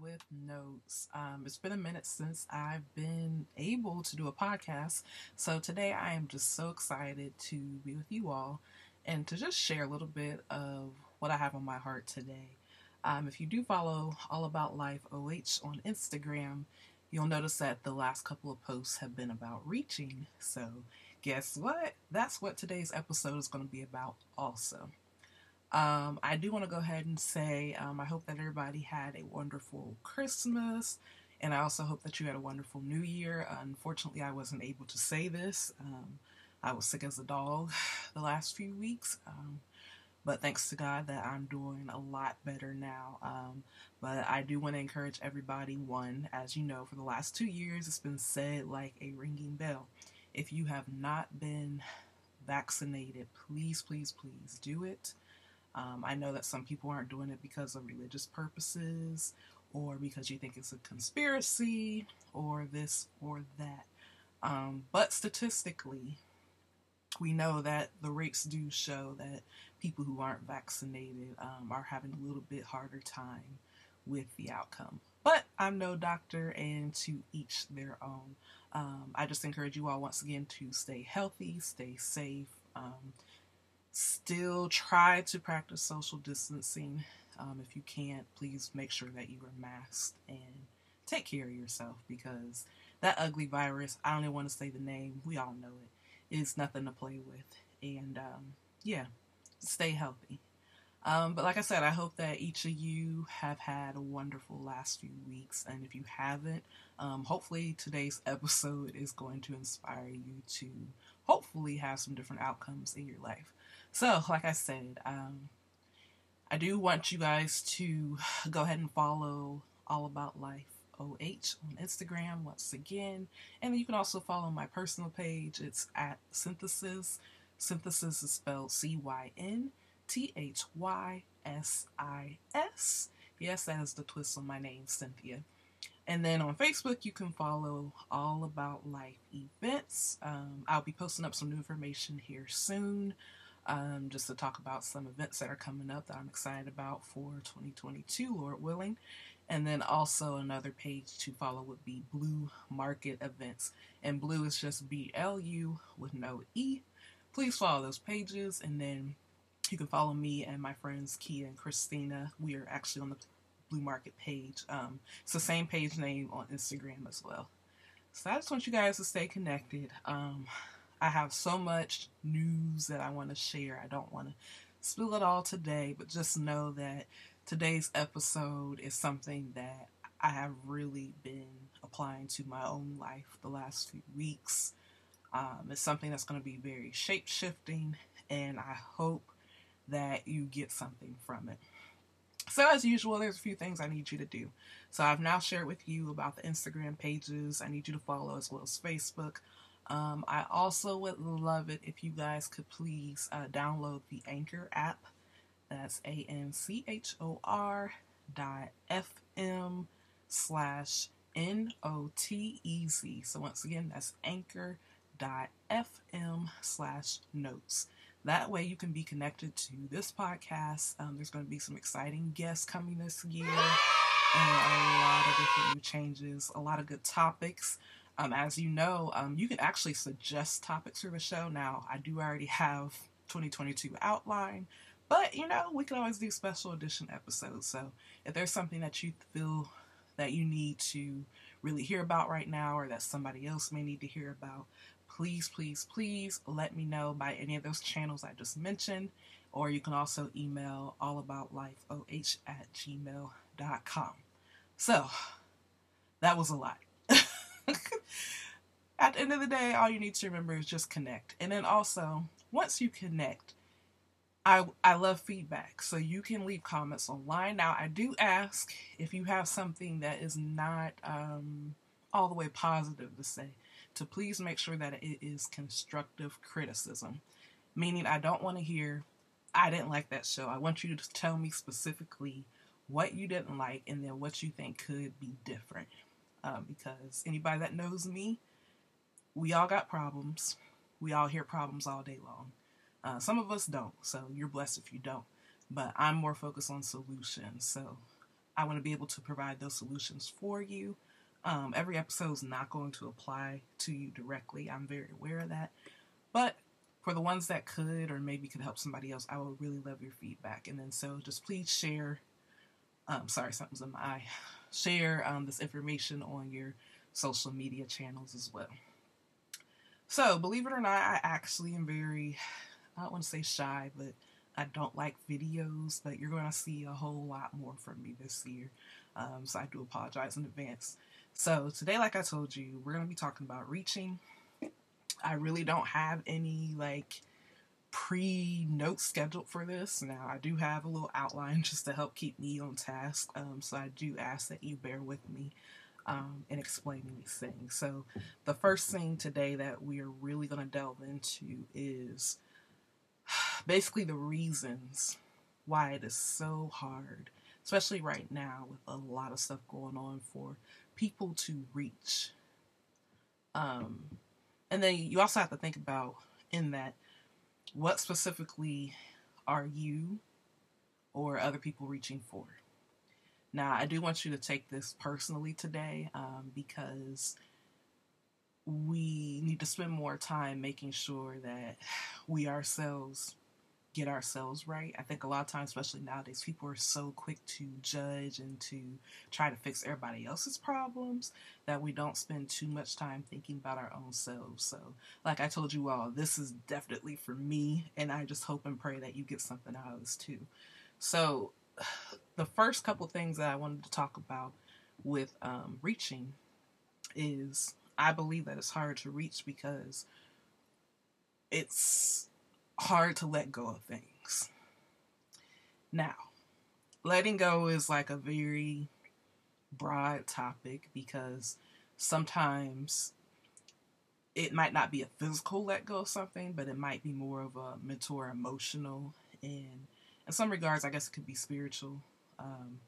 with Notez. Um, it's been a minute since I've been able to do a podcast, so today I am just so excited to be with you all and to just share a little bit of what I have on my heart today. Um, if you do follow All About Life OH on Instagram, you'll notice that the last couple of posts have been about reaching. So, guess what? That's what today's episode is going to be about, also. Um, I do want to go ahead and say um, I hope that everybody had a wonderful Christmas, and I also hope that you had a wonderful New Year. Unfortunately, I wasn't able to say this. Um, I was sick as a dog the last few weeks, um, but thanks to God that I'm doing a lot better now. Um, but I do want to encourage everybody one, as you know, for the last two years, it's been said like a ringing bell. If you have not been vaccinated, please, please, please do it. Um, I know that some people aren't doing it because of religious purposes or because you think it's a conspiracy or this or that. Um, but statistically, we know that the rates do show that people who aren't vaccinated um, are having a little bit harder time with the outcome. But I'm no doctor, and to each their own. Um, I just encourage you all once again to stay healthy, stay safe. Um, Still try to practice social distancing. Um, if you can't, please make sure that you are masked and take care of yourself because that ugly virus, I don't even want to say the name, we all know it, is nothing to play with. And um, yeah, stay healthy. Um, but like I said, I hope that each of you have had a wonderful last few weeks. And if you haven't, um, hopefully today's episode is going to inspire you to hopefully have some different outcomes in your life. So, like I said, um, I do want you guys to go ahead and follow All About Life OH on Instagram once again. And you can also follow my personal page. It's at Cynthysis. Cynthysis is spelled C Y N T H Y S I S. Yes, that is the twist on my name, Cynthia. And then on Facebook, you can follow All About Life events. Um, I'll be posting up some new information here soon um, just to talk about some events that are coming up that I'm excited about for 2022, Lord willing. And then also another page to follow would be Blu Market Events. And Blu is just B L U with no E. Please follow those pages and then you can follow me and my friends Kia and Christina. We are actually on the Blu Market page. Um, it's the same page name on Instagram as well. So I just want you guys to stay connected. Um, I have so much news that I want to share. I don't want to spill it all today, but just know that today's episode is something that I have really been applying to my own life the last few weeks. Um, it's something that's going to be very shape shifting, and I hope that you get something from it. So, as usual, there's a few things I need you to do. So, I've now shared with you about the Instagram pages I need you to follow as well as Facebook. Um, I also would love it if you guys could please uh, download the Anchor app. That's A N C H O R dot F M slash N O T E Z. So once again, that's Anchor dot FM slash notez. That way you can be connected to this podcast. Um, there's going to be some exciting guests coming this year and a lot of different new changes, a lot of good topics. Um, as you know, um, you can actually suggest topics for the show. Now, I do already have 2022 outline, but you know, we can always do special edition episodes. So if there's something that you feel that you need to really hear about right now or that somebody else may need to hear about, please, please, please let me know by any of those channels I just mentioned. Or you can also email allaboutlifeoh at gmail.com. So, that was a lot. At the end of the day, all you need to remember is just connect. And then also, once you connect, I, I love feedback. So you can leave comments online. Now, I do ask if you have something that is not um, all the way positive to say, to please make sure that it is constructive criticism. Meaning, I don't want to hear, I didn't like that show. I want you to tell me specifically what you didn't like and then what you think could be different um, because anybody that knows me, we all got problems. We all hear problems all day long. Uh, some of us don't, so you're blessed if you don't. But I'm more focused on solutions. So I want to be able to provide those solutions for you. Um, every episode is not going to apply to you directly. I'm very aware of that. But for the ones that could or maybe could help somebody else, I would really love your feedback. And then so just please share. Um, sorry, something's in my eye. Share um, this information on your social media channels as well. So, believe it or not, I actually am very, I don't want to say shy, but I don't like videos, but you're going to see a whole lot more from me this year. Um, so I do apologize in advance. So today, like I told you, we're going to be talking about reaching. I really don't have any like pre notes scheduled for this. Now I do have a little outline just to help keep me on task. Um, so I do ask that you bear with me um, in explaining these things. So the first thing today that we are really going to delve into is basically the reasons why it is so hard, especially right now with a lot of stuff going on for people to reach. Um, and then you also have to think about in that what specifically are you or other people reaching for? Now, I do want you to take this personally today um, because we need to spend more time making sure that we ourselves get ourselves right. I think a lot of times, especially nowadays, people are so quick to judge and to try to fix everybody else's problems that we don't spend too much time thinking about our own selves. So, like I told you all, this is definitely for me, and I just hope and pray that you get something out of this too. So, the first couple things that I wanted to talk about with um, reaching is I believe that it's hard to reach because it's hard to let go of things. Now, letting go is like a very broad topic because sometimes it might not be a physical let go of something, but it might be more of a mental emotional. And in some regards, I guess it could be spiritual. Um,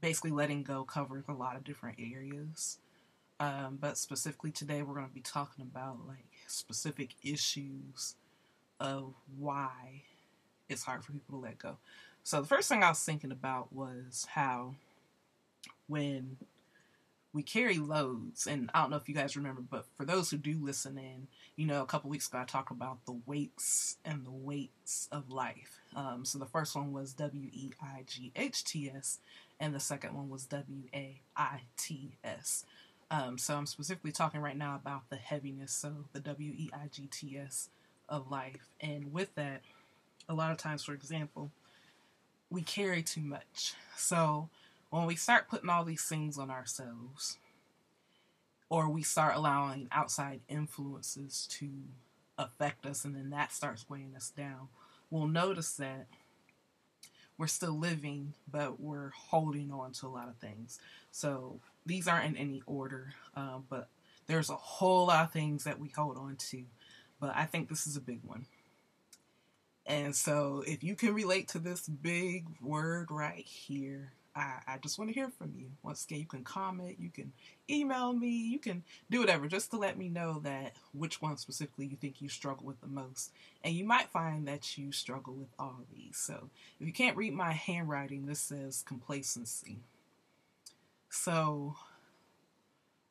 basically, letting go covers a lot of different areas. Um, but specifically today, we're going to be talking about like specific issues of why it's hard for people to let go. So the first thing I was thinking about was how when we carry loads, and I don't know if you guys remember, but for those who do listen in, you know, a couple weeks ago I talked about the weights and the weights of life. Um, so the first one was W E I G H T S, and the second one was W A I T S. Um, so I'm specifically talking right now about the heaviness, so the W E I G T S of life. And with that, a lot of times, for example, we carry too much. So when we start putting all these things on ourselves, or we start allowing outside influences to affect us, and then that starts weighing us down, we'll notice that we're still living, but we're holding on to a lot of things. So these aren't in any order, uh, but there's a whole lot of things that we hold on to but I think this is a big one. And so, if you can relate to this big word right here, I, I just want to hear from you. Once again, you can comment, you can email me, you can do whatever just to let me know that which one specifically you think you struggle with the most. And you might find that you struggle with all these. So, if you can't read my handwriting, this says complacency. So,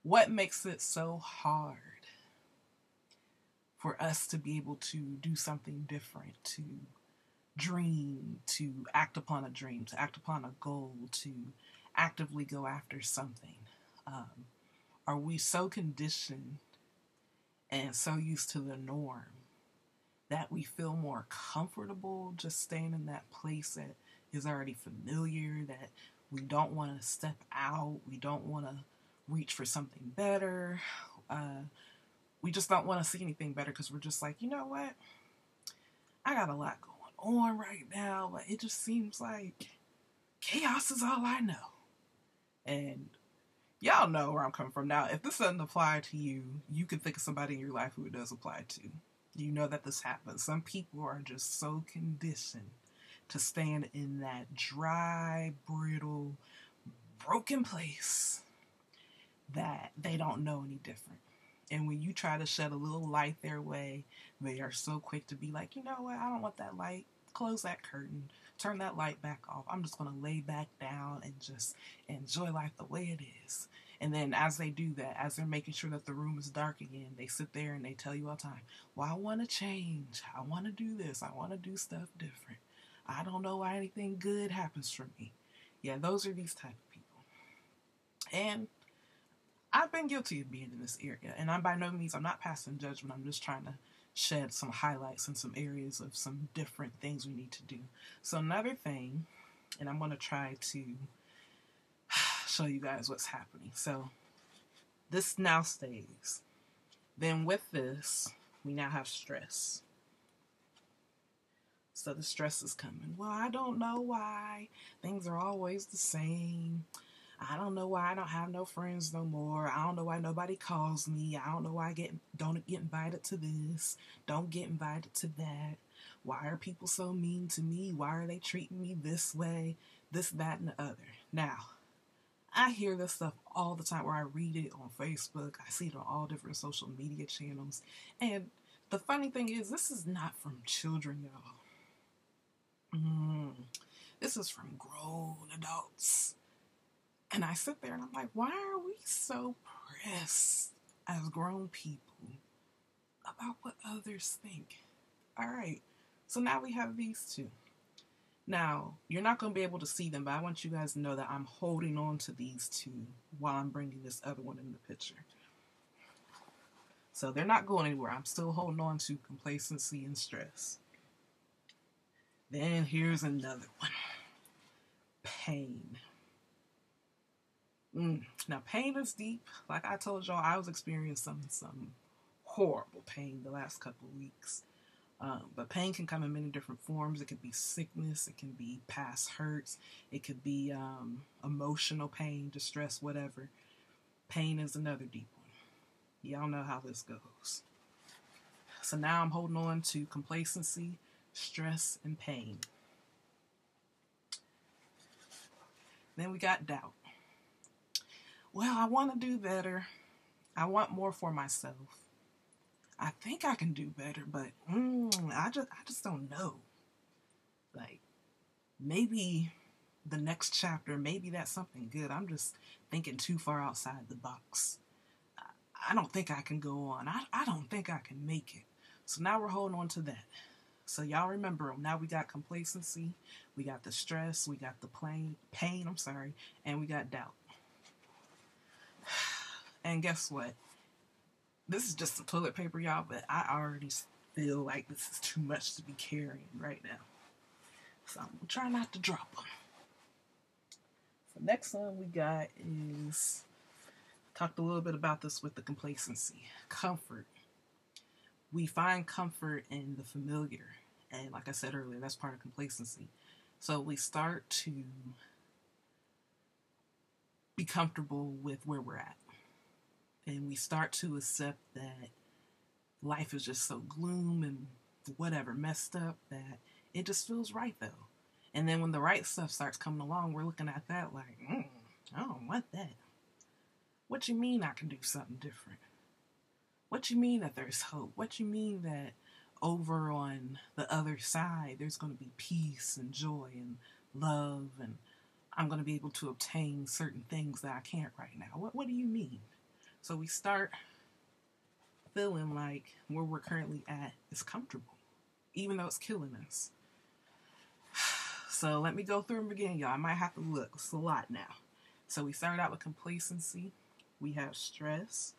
what makes it so hard? For us to be able to do something different, to dream, to act upon a dream, to act upon a goal, to actively go after something? Um, are we so conditioned and so used to the norm that we feel more comfortable just staying in that place that is already familiar, that we don't want to step out, we don't want to reach for something better? Uh, we just don't want to see anything better because we're just like, you know what? I got a lot going on right now, but it just seems like chaos is all I know. And y'all know where I'm coming from. Now, if this doesn't apply to you, you can think of somebody in your life who it does apply to. You know that this happens. Some people are just so conditioned to stand in that dry, brittle, broken place that they don't know any different. And when you try to shed a little light their way, they are so quick to be like, you know what, I don't want that light. close that curtain, turn that light back off. I'm just to lay back down and just enjoy life the way it is. And then as they do that, as they're making sure that the room is dark again, they sit there and they tell you all the time, Well, I want to change. I want to do this. I want to do stuff different. I don't know why anything good happens for me. Yeah, those are these type of people. And I've been guilty of being in this area. And I'm by no means, I'm not passing judgment. I'm just trying to shed some highlights and some areas of some different things we need to do. So another thing, and I'm going to try to show you guys what's happening. So this now stays. Then with this, we now have stress. So the stress is coming. Well, I don't know why things are always the same. I don't know why I don't have no friends no more. I don't know why nobody calls me. I don't know why I get don't get invited to this. Don't get invited to that. Why are people so mean to me? Why are they treating me this way? This, that, and the other. Now, I hear this stuff all the time where I read it on Facebook. I see it on all different social media channels. And the funny thing is, this is not from children, y'all. Mm, this is from grown adults. And I sit there and I'm like, why are we so pressed as grown people about what others think? All right, so now we have these two. Now, you're not going to be able to see them, but I want you guys to know that I'm holding on to these two while I'm bringing this other one in the picture. So they're not going anywhere. I'm still holding on to complacency and stress. Then here's another one pain. Mm. Now, pain is deep. Like I told y'all, I was experiencing some, some horrible pain the last couple weeks. Um, but pain can come in many different forms. It could be sickness, it can be past hurts, it could be um, emotional pain, distress, whatever. Pain is another deep one. Y'all know how this goes. So now I'm holding on to complacency, stress, and pain. Then we got doubt. Well, I want to do better. I want more for myself. I think I can do better, but mm, I just I just don't know. Like maybe the next chapter, maybe that's something good. I'm just thinking too far outside the box. I don't think I can go on. I, I don't think I can make it. So now we're holding on to that. So y'all remember, now we got complacency, we got the stress, we got the pain, pain, I'm sorry, and we got doubt. And guess what? this is just some toilet paper, y'all, but I already feel like this is too much to be carrying right now. So I'm gonna try not to drop them. So next one we got is talked a little bit about this with the complacency, comfort. We find comfort in the familiar, and like I said earlier, that's part of complacency. So we start to be comfortable with where we're at and we start to accept that life is just so gloom and whatever messed up that it just feels right though. And then when the right stuff starts coming along, we're looking at that like, mm, I don't want that. What you mean I can do something different? What you mean that there's hope? What you mean that over on the other side there's going to be peace and joy and love and I'm going to be able to obtain certain things that I can't right now? What what do you mean? So we start feeling like where we're currently at is comfortable, even though it's killing us. So let me go through them again, y'all. I might have to look. It's a lot now. So we start out with complacency. We have stress.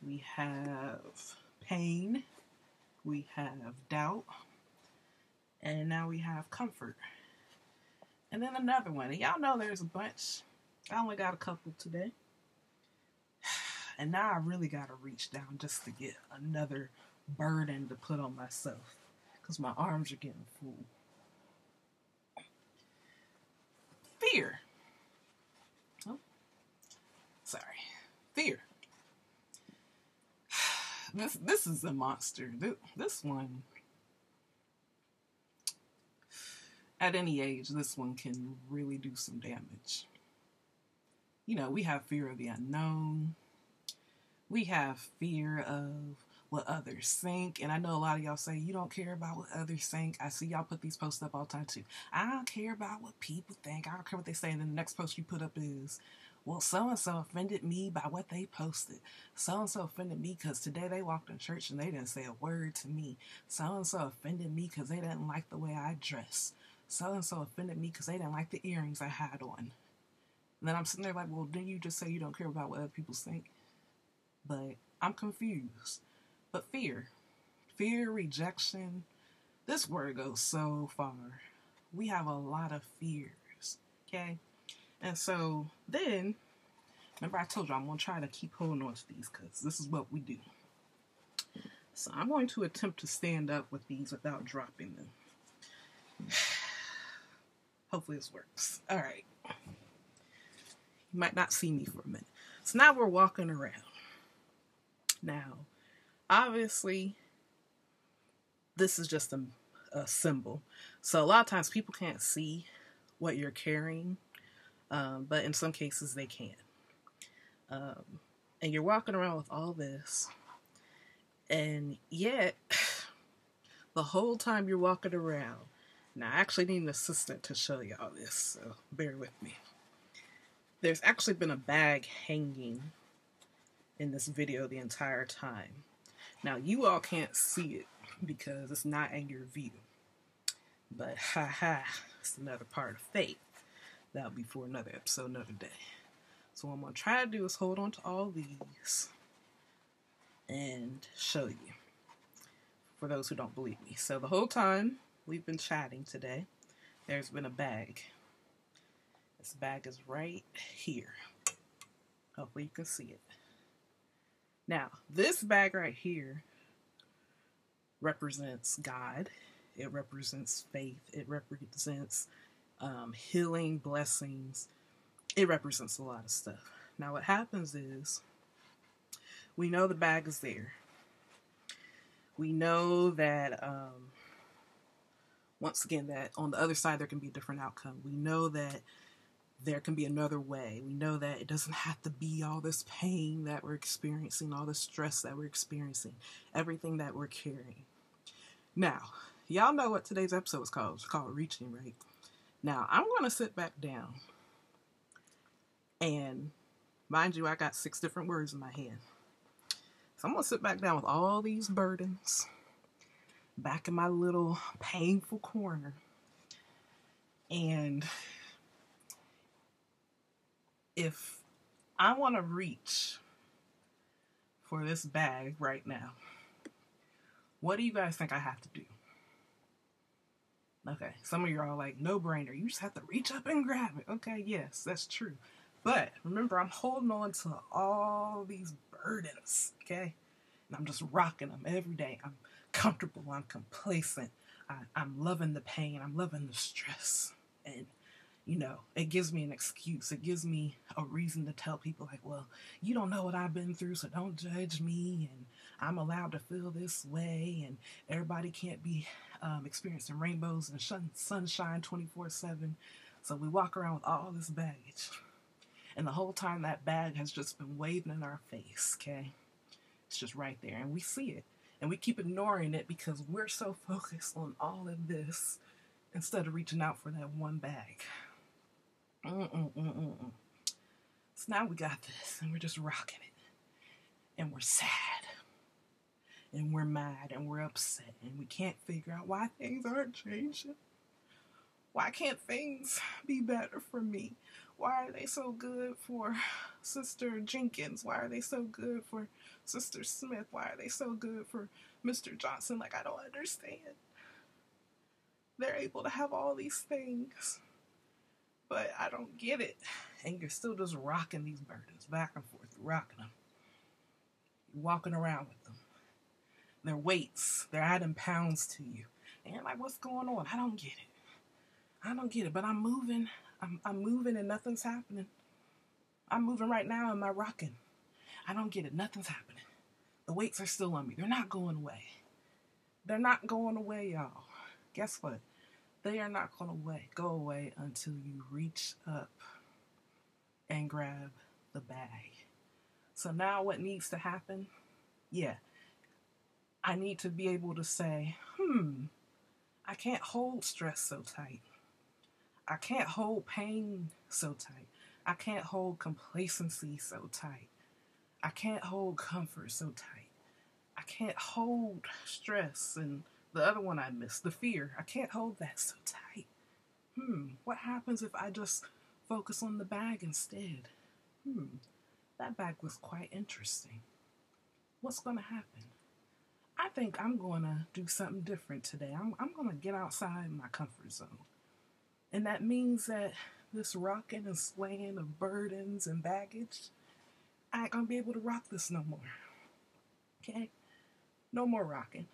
We have pain. We have doubt. And now we have comfort. And then another one. And y'all know there's a bunch. I only got a couple today. And now I really got to reach down just to get another burden to put on myself because my arms are getting full. Fear. Oh, sorry. Fear. This this is a monster. This, this one at any age, this one can really do some damage. You know, we have fear of the unknown we have fear of what others think. And I know a lot of y'all say you don't care about what others think. I see y'all put these posts up all the time too. I don't care about what people think. I don't care what they say. And then the next post you put up is, well, so and so offended me by what they posted. So and so offended me because today they walked in church and they didn't say a word to me. So and so offended me because they didn't like the way I dress. So and so offended me because they didn't like the earrings I had on. And then I'm sitting there like, well, didn't you just say you don't care about what other people think? But I'm confused. But fear, fear, rejection, this word goes so far. We have a lot of fears, okay? And so then, remember I told you I'm going to try to keep holding on to these because this is what we do. So I'm going to attempt to stand up with these without dropping them. Hopefully this works. All right. You might not see me for a minute. So now we're walking around. Now, obviously, this is just a, a symbol. So a lot of times people can't see what you're carrying, um, but in some cases they can. Um, and you're walking around with all this, and yet the whole time you're walking around. Now, I actually need an assistant to show you all this, so bear with me. There's actually been a bag hanging in this video the entire time. Now, you all can't see it because it's not in your view. But ha ha, it's another part of faith. That'll be for another episode, another day. So what I'm to try to do is hold on to all these and show you for those who don't believe me. So the whole time we've been chatting today, there's been a bag. This bag is right here. Hopefully you can see it. Now, this bag right here represents God. It represents faith. It represents um, healing, blessings. It represents a lot of stuff. Now, what happens is we know the bag is there. We know that, um, once again, that on the other side there can be a different outcome. We know that there can be another way. We know that it doesn't have to be all this pain that we're experiencing, all the stress that we're experiencing, everything that we're carrying. Now, y'all know what today's episode is called. It's called Reaching, right? Now, I'm going to sit back down. And mind you, I got six different words in my head. So I'm going to sit back down with all these burdens back in my little painful corner. And if I want to reach for this bag right now, what do you guys think I have to do? Okay, some of you are like, no brainer. You just have to reach up and grab it. Okay, yes, that's true. But remember, I'm holding on to all these burdens, okay? And I'm just rocking them every day. I'm comfortable. I'm complacent. I, am loving the pain. I'm loving the stress. And you know, it gives me an excuse. It gives me a reason to tell people, like, well, you don't know what I've been through, so don't judge me. And I'm allowed to feel this way. And everybody can't be um, experiencing rainbows and sunshine 24 7. So we walk around with all this baggage. And the whole time that bag has just been waving in our face, okay? It's just right there. And we see it. And we keep ignoring it because we're so focused on all of this instead of reaching out for that one bag. Mm-mm-mm-mm. So now we got this, and we're just rocking it. And we're sad. And we're mad, and we're upset, and we can't figure out why things aren't changing. Why can't things be better for me? Why are they so good for Sister Jenkins? Why are they so good for Sister Smith? Why are they so good for Mr. Johnson? Like, I don't understand. They're able to have all these things but I don't get it. And you're still just rocking these burdens back and forth, rocking them. You're walking around with them. They're weights, they're adding pounds to you. And you're like, what's going on? I don't get it. I don't get it. But I'm moving. I'm, I'm moving and nothing's happening. I'm moving right now. Am I rocking? I don't get it. Nothing's happening. The weights are still on me. They're not going away. They're not going away, y'all. Guess what? They are not going to go away until you reach up and grab the bag. So now what needs to happen? Yeah, I need to be able to say, hmm, I can't hold stress so tight. I can't hold pain so tight. I can't hold complacency so tight. I can't hold comfort so tight. I can't hold stress and the other one I missed, the fear. I can't hold that so tight. Hmm, what happens if I just focus on the bag instead? Hmm, that bag was quite interesting. What's going to happen? I think I'm going to do something different today. I'm, I'm going to get outside my comfort zone. And that means that this rocking and swaying of burdens and baggage, I ain't going to be able to rock this no more. Okay? No more rocking.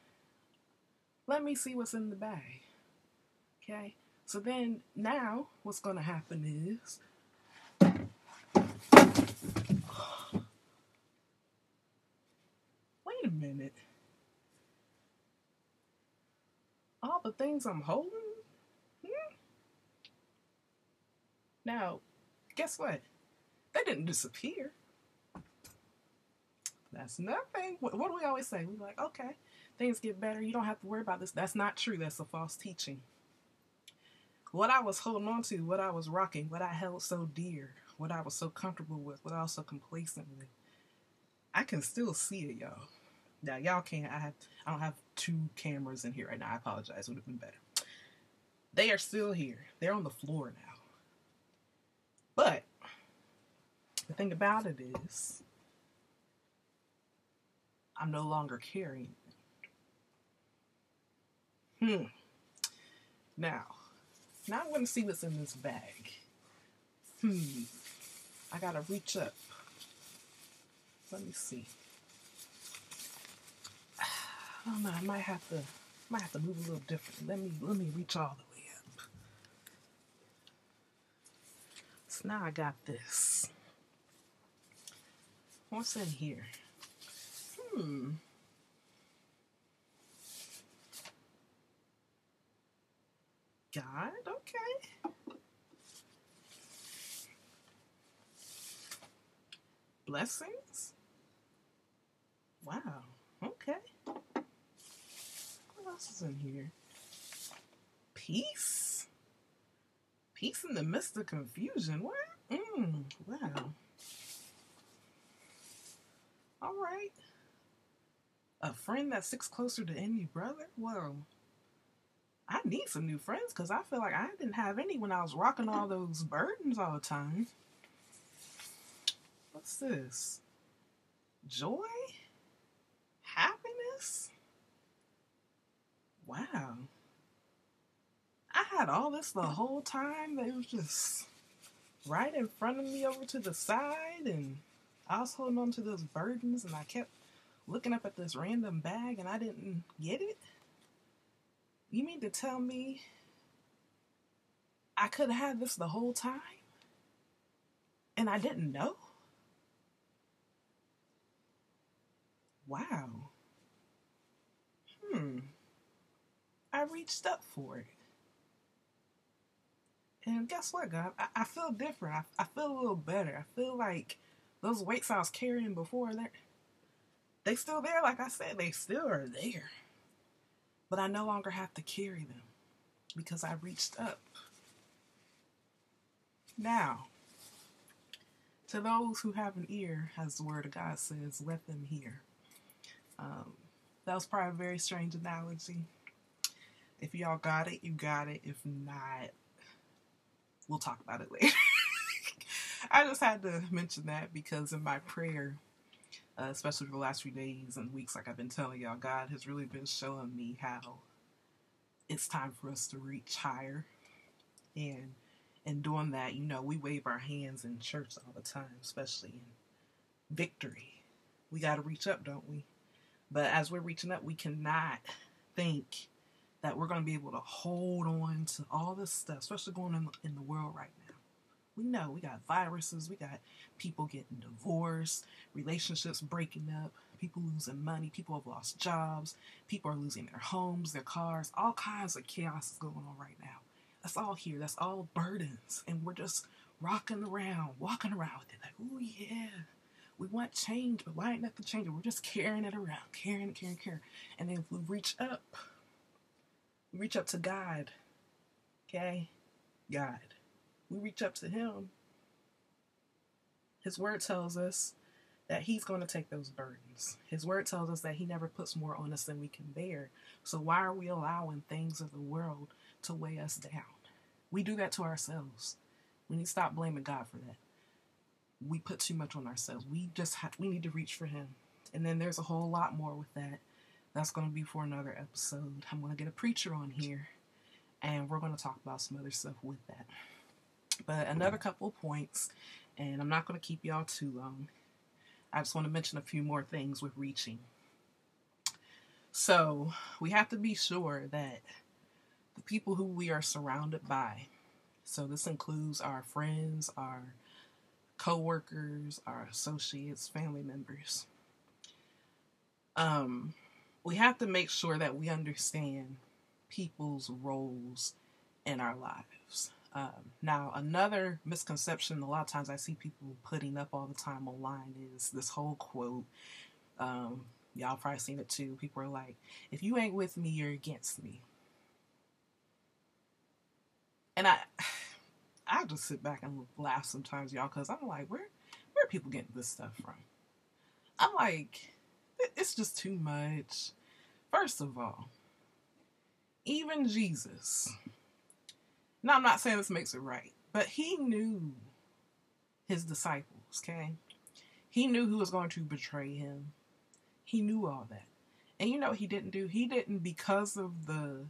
Let me see what's in the bag. Okay? So then, now, what's going to happen is. Wait a minute. All the things I'm holding? Hmm? Now, guess what? They didn't disappear. That's nothing. What, what do we always say? We're like, okay, things get better. You don't have to worry about this. That's not true. That's a false teaching. What I was holding on to, what I was rocking, what I held so dear, what I was so comfortable with, what I was so complacent with, I can still see it, y'all. Now y'all can't. I have. I don't have two cameras in here right now. I apologize. Would have been better. They are still here. They're on the floor now. But the thing about it is, I'm no longer carrying Hmm. Now, now I'm going to see what's in this bag. Hmm. I got to reach up. Let me see. I don't know. I might have to might have to move a little different. Let me let me reach all the way up. So now I got this. What's in here? Hmm. God, okay. Blessings? Wow, okay. What else is in here? Peace? Peace in the midst of confusion. What? Mm, wow. All right. A friend that sticks closer to any brother? Whoa. I need some new friends because I feel like I didn't have any when I was rocking all those burdens all the time. What's this? Joy? Happiness? Wow. I had all this the whole time. It was just right in front of me over to the side, and I was holding on to those burdens, and I kept looking up at this random bag, and I didn't get it. You mean to tell me I could have had this the whole time? And I didn't know? Wow. Hmm. I reached up for it. And guess what, God? I, I feel different. I, I feel a little better. I feel like those weights I was carrying before, they're, they still there. Like I said, they still are there but I no longer have to carry them because I reached up. Now, to those who have an ear, as the Word of God says, let them hear. Um, that was probably a very strange analogy. If y'all got it, you got it. If not, we'll talk about it later. I just had to mention that because in my prayer, uh, especially for the last few days and weeks, like I've been telling y'all, God has really been showing me how it's time for us to reach higher. And in doing that, you know, we wave our hands in church all the time, especially in victory. We got to reach up, don't we? But as we're reaching up, we cannot think that we're going to be able to hold on to all this stuff, especially going in, in the world right. We know we got viruses, we got people getting divorced, relationships breaking up, people losing money, people have lost jobs, people are losing their homes, their cars, all kinds of chaos is going on right now. That's all here. That's all burdens. And we're just rocking around, walking around with it like, oh yeah, we want change, but why ain't nothing changing? We're just carrying it around, carrying, carrying, carrying. And then if we reach up, reach up to God, okay? God. We reach up to Him. His word tells us that He's going to take those burdens. His word tells us that He never puts more on us than we can bear. So why are we allowing things of the world to weigh us down? We do that to ourselves. We need to stop blaming God for that. We put too much on ourselves. We just have, we need to reach for Him. And then there's a whole lot more with that. That's going to be for another episode. I'm going to get a preacher on here and we're going to talk about some other stuff with that. But another couple of points, and I'm not going to keep y'all too long. I just want to mention a few more things with reaching. So, we have to be sure that the people who we are surrounded by, so this includes our friends, our co-workers, our associates, family members. Um, we have to make sure that we understand people's roles in our lives. Um, now, another misconception a lot of times I see people putting up all the time online is this whole quote. Um, y'all probably seen it too. People are like, if you ain't with me, you're against me. And I, I just sit back and laugh sometimes, y'all, because I'm like, where, where are people getting this stuff from? I'm like, it's just too much. First of all, even Jesus, now I'm not saying this makes it right, but he knew his disciples, okay? He knew who was going to betray him. He knew all that. And you know he didn't do? He didn't because of the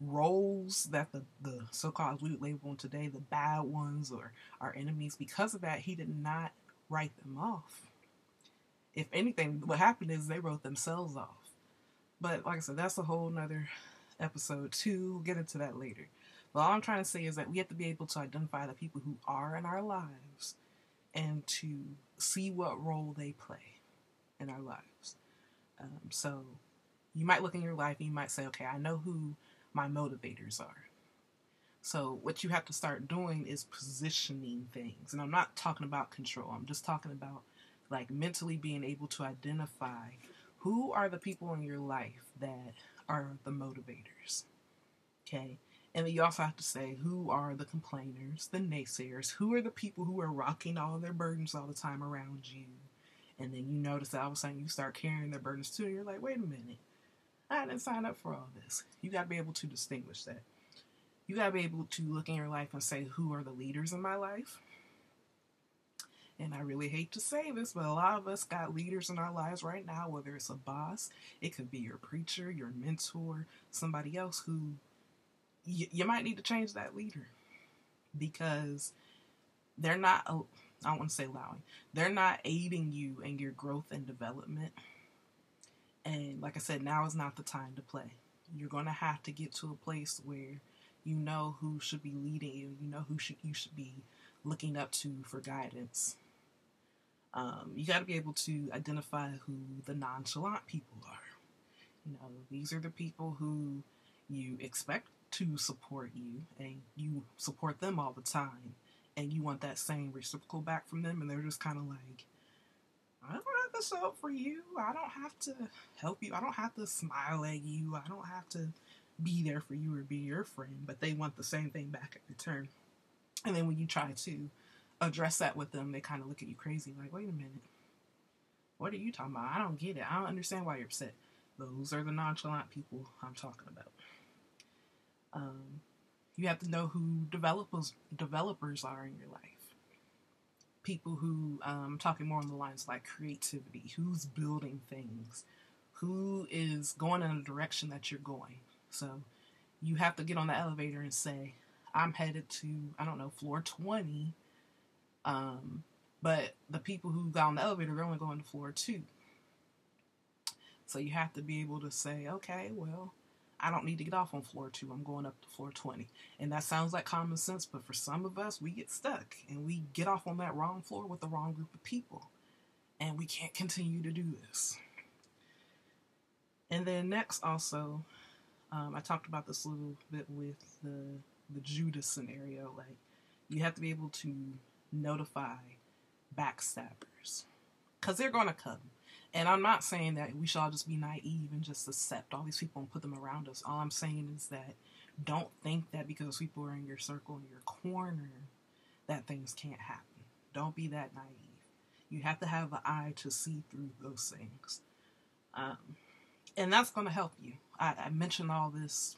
roles that the, the so-called we would label them today, the bad ones or our enemies, because of that, he did not write them off. If anything, what happened is they wrote themselves off. But like I said, that's a whole nother episode two. We'll get into that later. But all I'm trying to say is that we have to be able to identify the people who are in our lives and to see what role they play in our lives. Um, so you might look in your life and you might say, okay, I know who my motivators are. So what you have to start doing is positioning things. And I'm not talking about control. I'm just talking about like mentally being able to identify who are the people in your life that are the motivators. Okay? And then you also have to say who are the complainers, the naysayers, who are the people who are rocking all their burdens all the time around you. And then you notice that all of a sudden you start carrying their burdens too. And you're like, wait a minute. I didn't sign up for all this. You got to be able to distinguish that. You got to be able to look in your life and say, who are the leaders in my life? And I really hate to say this, but a lot of us got leaders in our lives right now, whether it's a boss, it could be your preacher, your mentor, somebody else who y- you might need to change that leader because they're not, I don't want to say allowing, they're not aiding you in your growth and development. And like I said, now is not the time to play. You're going to have to get to a place where you know who should be leading you, you know who should you should be looking up to for guidance. Um, you got to be able to identify who the nonchalant people are. You know, these are the people who you expect to support you and you support them all the time and you want that same reciprocal back from them and they're just kind of like I don't have to show up for you. I don't have to help you. I don't have to smile at you. I don't have to be there for you or be your friend, but they want the same thing back in return. And then when you try to address that with them, they kind of look at you crazy, like, wait a minute. What are you talking about? I don't get it. I don't understand why you're upset. Those are the nonchalant people I'm talking about. Um, you have to know who developers developers are in your life. People who um, talking more on the lines like creativity, who's building things, who is going in a direction that you're going. So you have to get on the elevator and say, I'm headed to, I don't know, floor 20 um, but the people who got on the elevator, they're only going to floor two. So you have to be able to say, okay, well, I don't need to get off on floor two. I'm going up to floor 20. And that sounds like common sense, but for some of us, we get stuck and we get off on that wrong floor with the wrong group of people. And we can't continue to do this. And then next, also, um, I talked about this a little bit with the the Judas scenario. Like, you have to be able to notify backstabbers. because they're going to come. And I'm not saying that we should all just be naive and just accept all these people and put them around us. All I'm saying is that don't think that because people are in your circle, in your corner, that things can't happen. Don't be that naive. You have to have an eye to see through those things. Um, and that's going to help you. I, I mentioned all this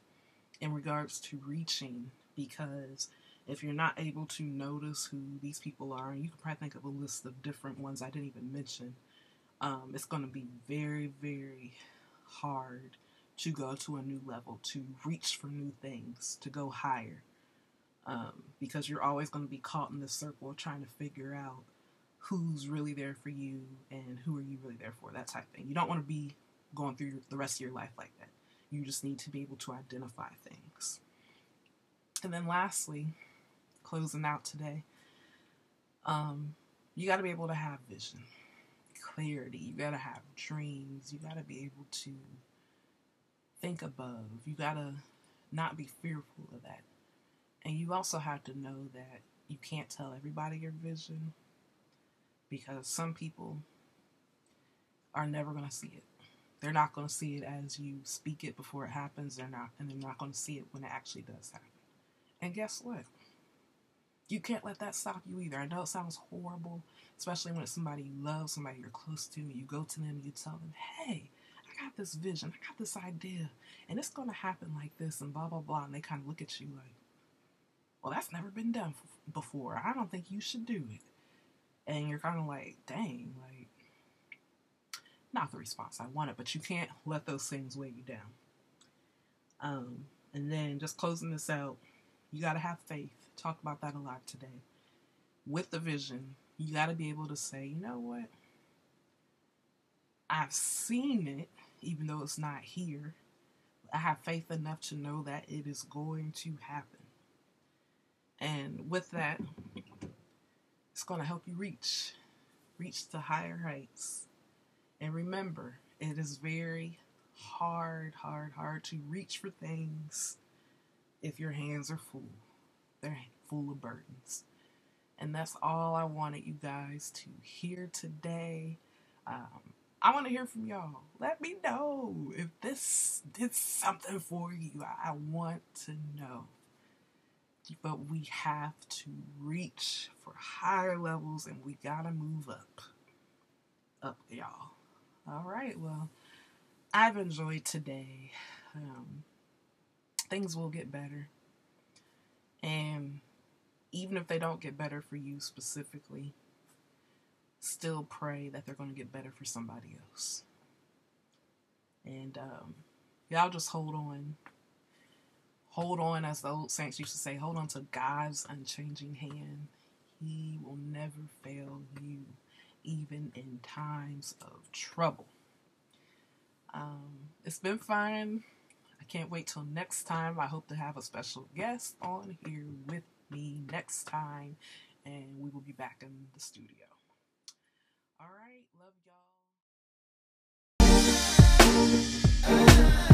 in regards to reaching because if you're not able to notice who these people are, and you can probably think of a list of different ones I didn't even mention, um, it's going to be very, very hard to go to a new level, to reach for new things, to go higher. Um, because you're always going to be caught in the circle trying to figure out who's really there for you and who are you really there for, that type thing. You don't want to be going through the rest of your life like that. You just need to be able to identify things. And then lastly, closing out today, um, you got to be able to have vision clarity. You got to have dreams. You got to be able to think above. You got to not be fearful of that. And you also have to know that you can't tell everybody your vision because some people are never to see it. They're not to see it as you speak it before it happens. They're not, and they're not to see it when it actually does happen. And guess what? You can't let that stop you either. I know it sounds horrible, especially when it's somebody you love, somebody you're close to, you go to them you tell them, hey, I got this vision, I got this idea, and it's going to happen like this, and blah, blah, blah. And they kind of look at you like, well, that's never been done before. I don't think you should do it. And you're kind of like, dang, like, not the response I wanted, but you can't let those things weigh you down. Um, and then just closing this out, you got to have faith. Talk about that a lot today. With the vision, you got to be able to say, you know what? I've seen it, even though it's not here. I have faith enough to know that it is going to happen. And with that, it's going to help you reach, reach to higher heights. And remember, it is very hard, hard, hard to reach for things if your hands are full. They're full of burdens. And that's all I wanted you guys to hear today. Um, I want to hear from y'all. Let me know if this did something for you. I want to know. But we have to reach for higher levels and we got to move up. Up, y'all. All right, well, I've enjoyed today. Um, things will get better. And even if they don't get better for you specifically, still pray that they're going to get better for somebody else. And um, y'all just hold on. Hold on, as the old saints used to say, hold on to God's unchanging hand. He will never fail you, even in times of trouble. Um, it's been fun. I can't wait till next time. I hope to have a special guest on here with me next time, and we will be back in the studio. All right, love y'all.